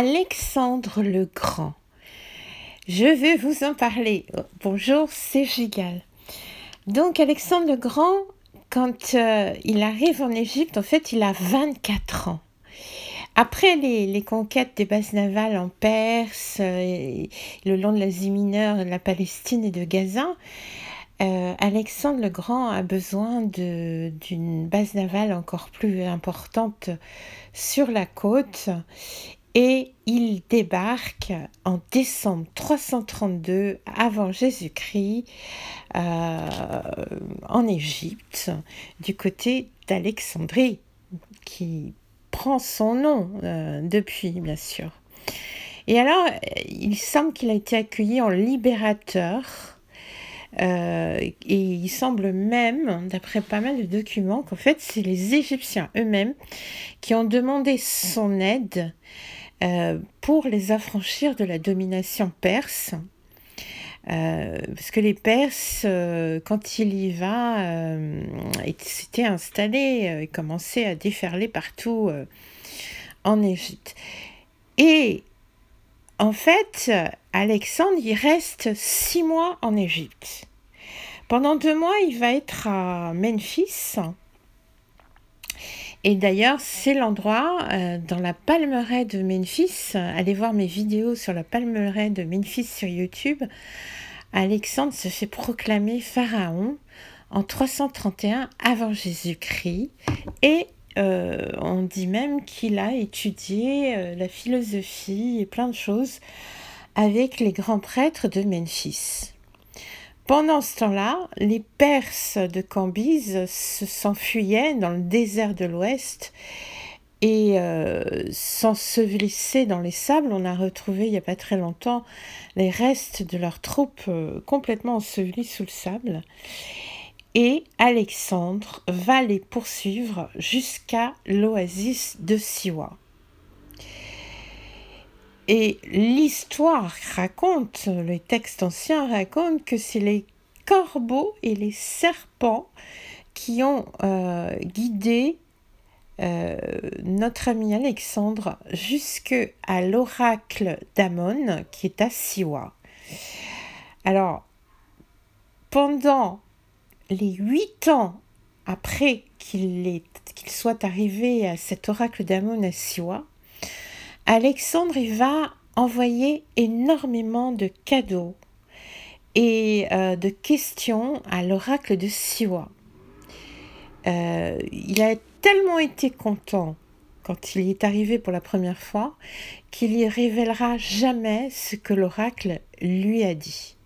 Alexandre le Grand. Je vais vous en parler. Bonjour, c'est Gigal. Donc Alexandre le Grand, quand euh, il arrive en Égypte, en fait, il a 24 ans. Après les, conquêtes des bases navales en Perse, euh, le long de l'Asie mineure, de la Palestine et de Gaza, euh, Alexandre le Grand a besoin d'une base navale encore plus importante sur la côte et il débarque en décembre 332 avant Jésus-Christ euh, en Égypte, du côté d'Alexandrie, qui prend son nom euh, depuis, bien sûr. Et alors, il semble qu'il a été accueilli en libérateur euh, et il semble même, d'après pas mal de documents, qu'en fait, c'est les Égyptiens eux-mêmes qui ont demandé son aide euh, pour les affranchir de la domination perse. Euh, parce que les Perses, quand il y va, s'étaient installés, ils commençaient à déferler partout en Égypte. Et en fait, Alexandre, il reste six mois en Égypte. Pendant deux mois, il va être à Memphis. Et d'ailleurs, c'est l'endroit euh, dans la palmeraie de Memphis. Allez voir mes vidéos sur la palmeraie de Memphis sur YouTube. Alexandre se fait proclamer pharaon en 331 avant Jésus-Christ et euh, on dit même qu'il a étudié euh, la philosophie et plein de choses avec les grands prêtres de Memphis. Pendant ce temps-là, les Perses de Cambyse s'enfuyaient dans le désert de l'Ouest et euh, s'ensevelissaient dans les sables. On a retrouvé il n'y a pas très longtemps les restes de leurs troupes complètement ensevelies sous le sable et Alexandre va les poursuivre jusqu'à l'oasis de Siwa. Et l'histoire raconte, les textes anciens racontent que c'est les corbeaux et les serpents qui ont euh, guidé euh, notre ami Alexandre jusqu'à l'oracle d'Amon qui est à Siwa. Alors, pendant les huit ans après qu'il soit arrivé à cet oracle d'Amon à Siwa, Alexandre va envoyer énormément de cadeaux et euh, de questions à l'oracle de Siwa. Euh, il a tellement été content quand il y est arrivé pour la première fois qu'il y révélera jamais ce que l'oracle lui a dit.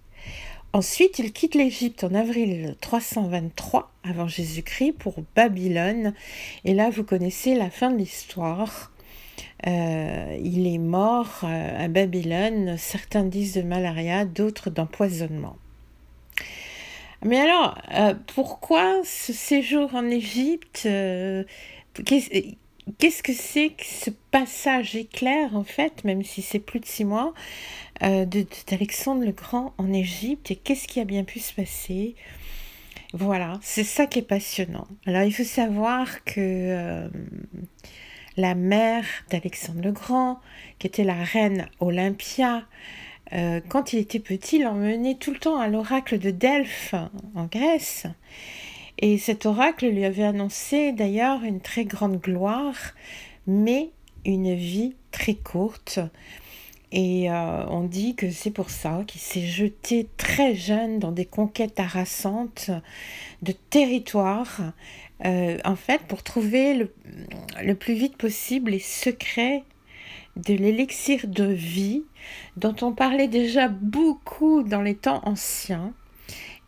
Ensuite, il quitte l'Égypte en avril 323 avant Jésus-Christ pour Babylone. Et là, vous connaissez la fin de l'histoire. Euh, il est mort euh, à Babylone, certains disent de malaria, d'autres d'empoisonnement. Mais alors, euh, pourquoi ce séjour en Égypte Qu'est-ce que c'est que ce passage éclair, en fait, même si c'est plus de six mois, d'Alexandre le Grand en Égypte? Et qu'est-ce qui a bien pu se passer? Voilà, c'est ça qui est passionnant. Alors, il faut savoir que la mère d'Alexandre le Grand, qui était la reine Olympia, euh, quand il était petit, l'emmenait tout le temps à l'oracle de Delphes en Grèce. Et cet oracle lui avait annoncé d'ailleurs une très grande gloire, mais une vie très courte. Et euh, on dit que c'est pour ça qu'il s'est jeté très jeune dans des conquêtes harassantes de territoires, euh, en fait, pour trouver le, le, plus vite possible les secrets de l'élixir de vie dont on parlait déjà beaucoup dans les temps anciens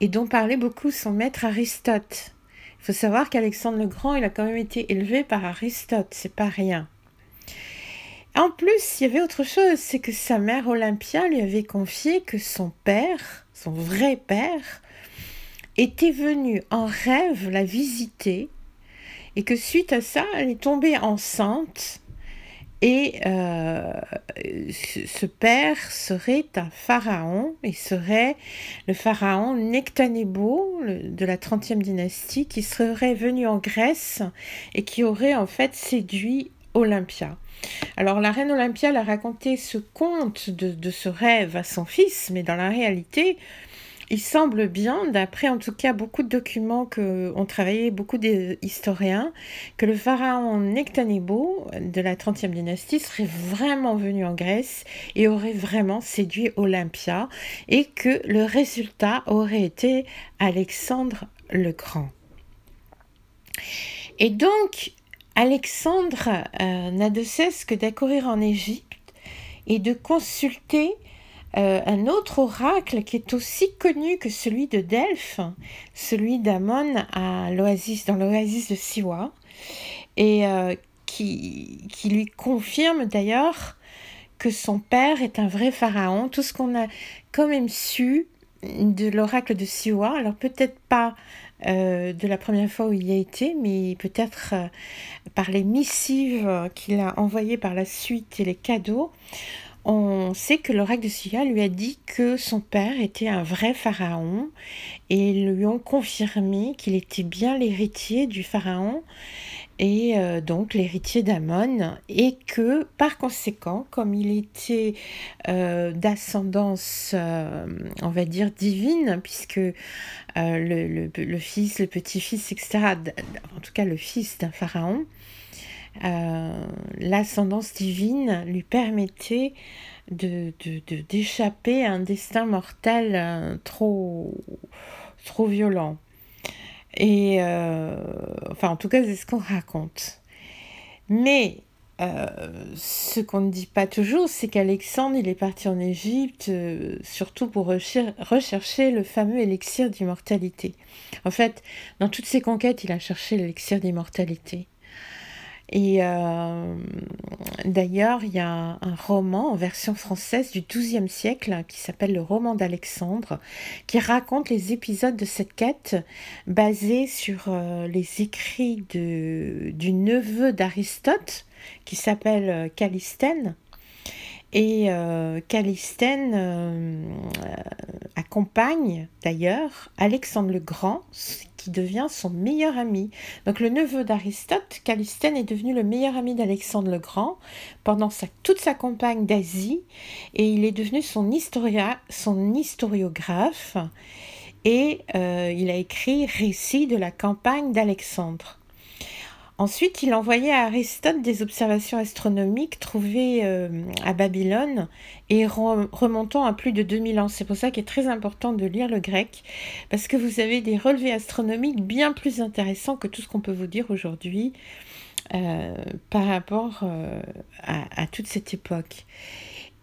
et dont parlait beaucoup son maître Aristote. Il faut savoir qu'Alexandre le Grand, il a quand même été élevé par Aristote, c'est pas rien. En plus, il y avait autre chose, c'est que sa mère Olympia lui avait confié que son père, son vrai père, était venu en rêve la visiter et que suite à ça, elle est tombée enceinte et euh, ce père serait un pharaon, il serait le pharaon Nectanebo de la 30e dynastie qui serait venu en Grèce et qui aurait en fait séduit Olympia. Alors la reine Olympia a raconté ce conte de, de ce rêve à son fils, mais dans la réalité, il semble bien, d'après en tout cas beaucoup de documents que ont travaillé beaucoup d'historiens, que le pharaon Nectanebo de la 30e dynastie serait vraiment venu en Grèce et aurait vraiment séduit Olympia et que le résultat aurait été Alexandre le Grand. Et donc, Alexandre euh, n'a de cesse que d'accourir en Égypte et de consulter euh, un autre oracle qui est aussi connu que celui de Delphes, celui d'Amon dans l'oasis de Siwa, et euh, qui, qui lui confirme d'ailleurs que son père est un vrai pharaon. Tout ce qu'on a quand même su de l'oracle de Siwa, alors peut-être pas euh, de la première fois où il y a été, mais peut-être par les missives qu'il a envoyées par la suite et les cadeaux, on sait que l'oracle de Sia lui a dit que son père était un vrai pharaon et lui ont confirmé qu'il était bien l'héritier du pharaon et euh, donc l'héritier d'Amon et que par conséquent comme il était euh, d'ascendance euh, on va dire divine puisque le, fils le petit-fils etc en tout cas le fils d'un pharaon l'ascendance divine lui permettait de, d'échapper à un destin mortel euh, trop, trop violent. Et euh, enfin, en tout cas, c'est ce qu'on raconte. Mais ce qu'on ne dit pas toujours, c'est qu'Alexandre, il est parti en Égypte surtout pour rechercher le fameux élixir d'immortalité. En fait, dans toutes ses conquêtes, il a cherché l'élixir d'immortalité. Et euh, d'ailleurs, il y a un, roman en version française du XIIe siècle qui s'appelle Le roman d'Alexandre, qui raconte les épisodes de cette quête basés sur euh, les écrits du neveu d'Aristote, qui s'appelle euh, Calistène. Et Calistène accompagne d'ailleurs Alexandre le Grand, devient son meilleur ami. Donc le neveu d'Aristote, Calistène, est devenu le meilleur ami d'Alexandre le Grand pendant toute sa campagne d'Asie et il est devenu son historiographe et euh, il a écrit Récit de la campagne d'Alexandre. Ensuite, il envoyait à Aristote des observations astronomiques trouvées euh, à Babylone et remontant à plus de 2000 ans. C'est pour ça qu'il est très important de lire le grec, parce que vous avez des relevés astronomiques bien plus intéressants que tout ce qu'on peut vous dire aujourd'hui euh, par rapport euh, à, toute cette époque.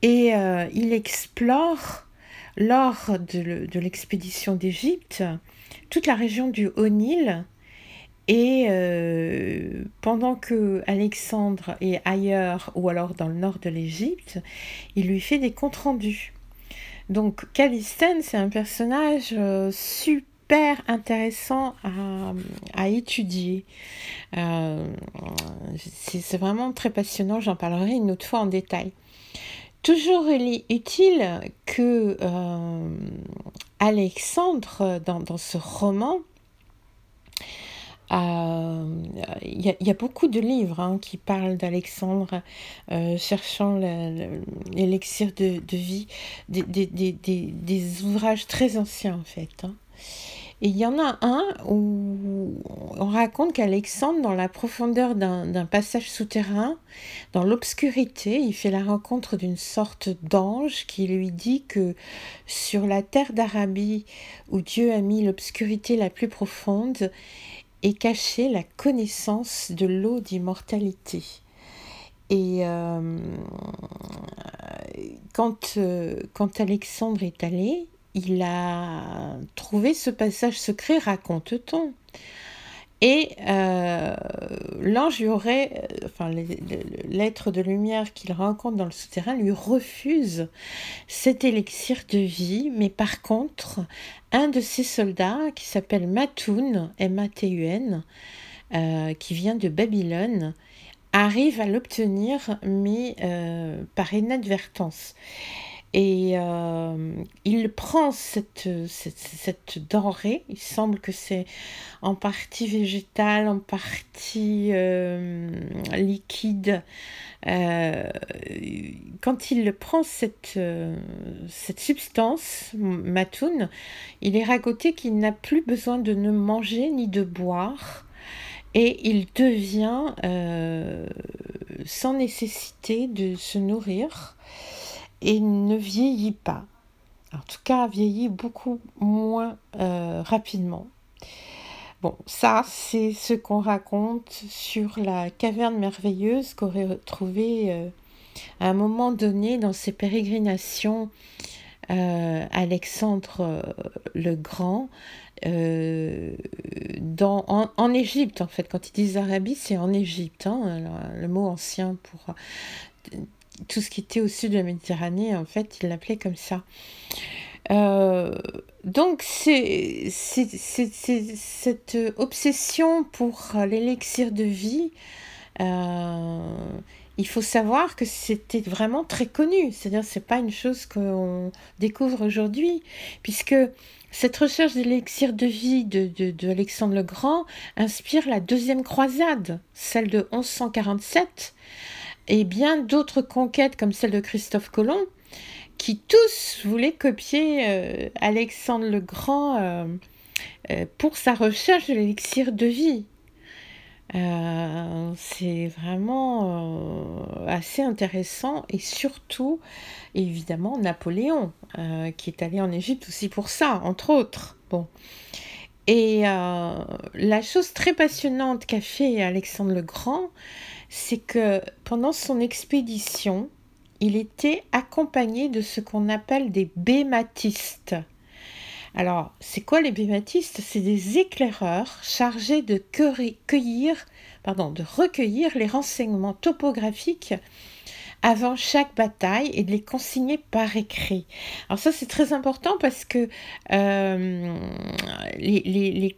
Et il explore, lors de l'expédition d'Égypte, toute la région du Haut-Nil, pendant que Alexandre est ailleurs ou alors dans le nord de l'Égypte, il lui fait des comptes rendus. Donc Calistène, c'est un personnage euh, super intéressant à, étudier. Euh, c'est vraiment très passionnant, j'en parlerai une autre fois en détail. Toujours utile que Alexandre, dans, ce roman, il y, a beaucoup de livres hein, qui parlent d'Alexandre euh, cherchant l'élixir de, vie, des, ouvrages très anciens en fait. Hein. Et il y en a un où on raconte qu'Alexandre, dans la profondeur d'un passage souterrain, dans l'obscurité, il fait la rencontre d'une sorte d'ange qui lui dit que sur la terre d'Arabie, où Dieu a mis l'obscurité la plus profonde, et cacher la connaissance de l'eau d'immortalité. Et euh, quand, euh, quand Alexandre est allé, il a trouvé ce passage secret, raconte-t-on. Et euh, l'ange aurait, enfin l'être de lumière qu'il rencontre dans le souterrain lui refuse cet élixir de vie, mais par contre, un de ses soldats qui s'appelle Matoun, M-A-T-U-N, euh, qui vient de Babylone, arrive à l'obtenir, mais euh, par inadvertance. Et euh, il prend cette, cette, denrée, il semble que c'est en partie végétale, en partie euh, liquide. Euh, quand il prend cette, cette substance, matoun, il est raconté qu'il n'a plus besoin de ne manger ni de boire. Et il devient sans nécessité de se nourrir et ne vieillit pas. En tout cas, vieillit beaucoup moins euh, rapidement. Bon, ça, c'est ce qu'on raconte sur la caverne merveilleuse qu'aurait trouvé euh, à un moment donné dans ses pérégrinations euh, Alexandre le Grand dans, en, Égypte, en fait. Quand ils disent Arabie, c'est en Égypte, hein, le mot ancien pour tout ce qui était au sud de la Méditerranée, en fait, il l'appelait comme ça. Euh, donc, c'est cette obsession pour l'élixir de vie. Euh, il faut savoir que c'était vraiment très connu. C'est-à-dire, c'est pas une chose qu'on découvre aujourd'hui, puisque cette recherche d'élixir de vie de, de, de, Alexandre le Grand inspire la deuxième croisade, celle de 1147 et bien d'autres conquêtes comme celle de Christophe Colomb, qui tous voulaient copier euh, Alexandre le Grand euh, euh, pour sa recherche de l'élixir de vie. c'est vraiment assez intéressant et surtout, évidemment, Napoléon, qui est allé en Égypte aussi pour ça, entre autres. Bon. Et la chose très passionnante qu'a fait Alexandre le Grand, c'est que pendant son expédition, il était accompagné de ce qu'on appelle des bématistes. Alors, c'est quoi les bématistes C'est des éclaireurs chargés de cueillir, pardon, de recueillir les renseignements topographiques avant chaque bataille et de les consigner par écrit. Alors ça c'est très important parce que euh, les, les, les,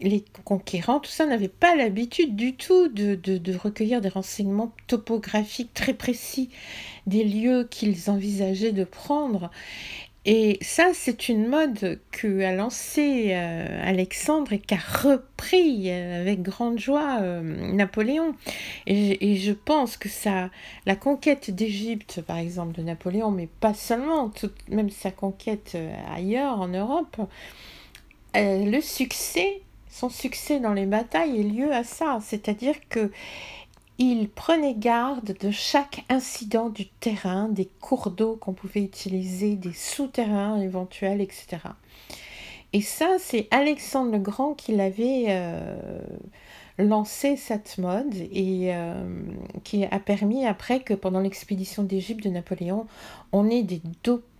les conquérants, tout ça, n'avaient pas l'habitude du tout de, recueillir des renseignements topographiques très précis des lieux qu'ils envisageaient de prendre. Et ça, c'est une mode que a lancée euh, Alexandre et qu'a repris euh, avec grande joie euh, Napoléon. Et, je pense que ça, la conquête d'Égypte, par exemple, de Napoléon, mais pas seulement, même sa conquête ailleurs en Europe, le succès son succès dans les batailles est lieu à ça, c'est-à-dire que il prenait garde de chaque incident du terrain, des cours d'eau qu'on pouvait utiliser, des souterrains éventuels, etc. Et ça, c'est Alexandre le Grand qui l'avait euh, lancé cette mode et euh, qui a permis après que pendant l'expédition d'Égypte de Napoléon, on ait des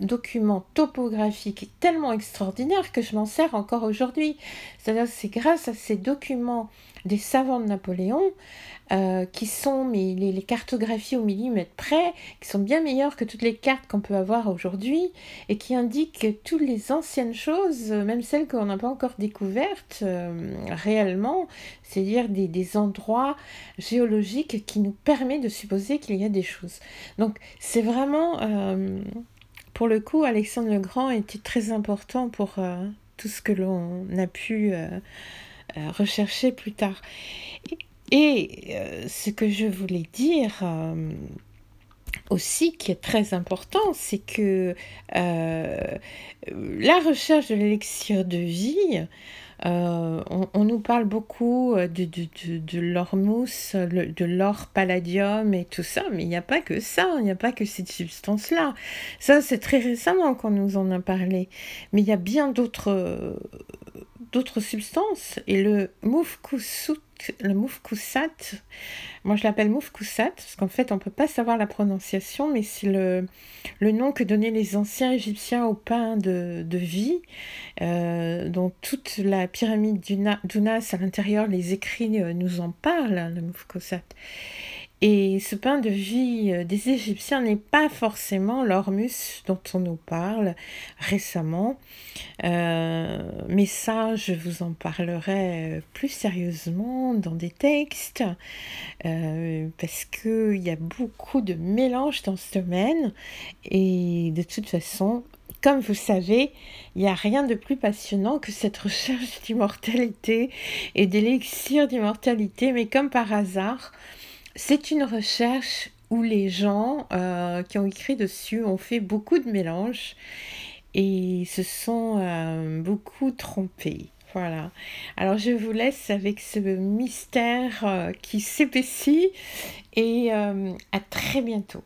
documents topographiques tellement extraordinaires que je m'en sers encore aujourd'hui. C'est-à-dire c'est grâce à ces documents des savants de Napoléon euh, qui sont mais les, cartographies au millimètre près, qui sont bien meilleures que toutes les cartes qu'on peut avoir aujourd'hui et qui indiquent toutes les anciennes choses, même celles qu'on n'a pas encore découvertes euh, réellement, c'est-à-dire des, des, endroits géologiques qui nous permettent de supposer qu'il y a des choses. Donc c'est vraiment, euh, pour le coup, Alexandre le Grand était très important pour tout ce que l'on a pu rechercher plus tard. Et euh, ce que je voulais dire euh, aussi, qui est très important, c'est que euh, la recherche de l'élixir de vie, on, nous parle beaucoup de, de, de, l'or mousse, de l'or palladium et tout ça, mais il n'y a pas que ça, il n'y a pas que cette substance-là. Ça, c'est très récemment qu'on nous en a parlé. Mais il y a bien d'autres d'autres substances. Et le moufkoussout, le moufkoussat, moi je l'appelle moufkoussat, parce qu'en fait on ne peut pas savoir la prononciation, mais c'est le, nom que donnaient les anciens égyptiens au pain de, vie, euh, dont toute la pyramide d'Unas à l'intérieur, les écrits euh, nous en parlent, hein, le moufkoussat. Et ce pain de vie euh, des Égyptiens n'est pas forcément l'ormus dont on nous parle récemment. Euh, mais ça, je vous en parlerai plus sérieusement dans des textes, euh, parce qu'il y a beaucoup de mélange dans ce domaine. Et de toute façon, comme vous savez, il n'y a rien de plus passionnant que cette recherche d'immortalité et d'élixir d'immortalité, mais comme par hasard, c'est une recherche où les gens euh, qui ont écrit dessus ont fait beaucoup de mélanges et se sont euh, beaucoup trompés. Voilà. Alors je vous laisse avec ce mystère euh, qui s'épaissit et à très bientôt.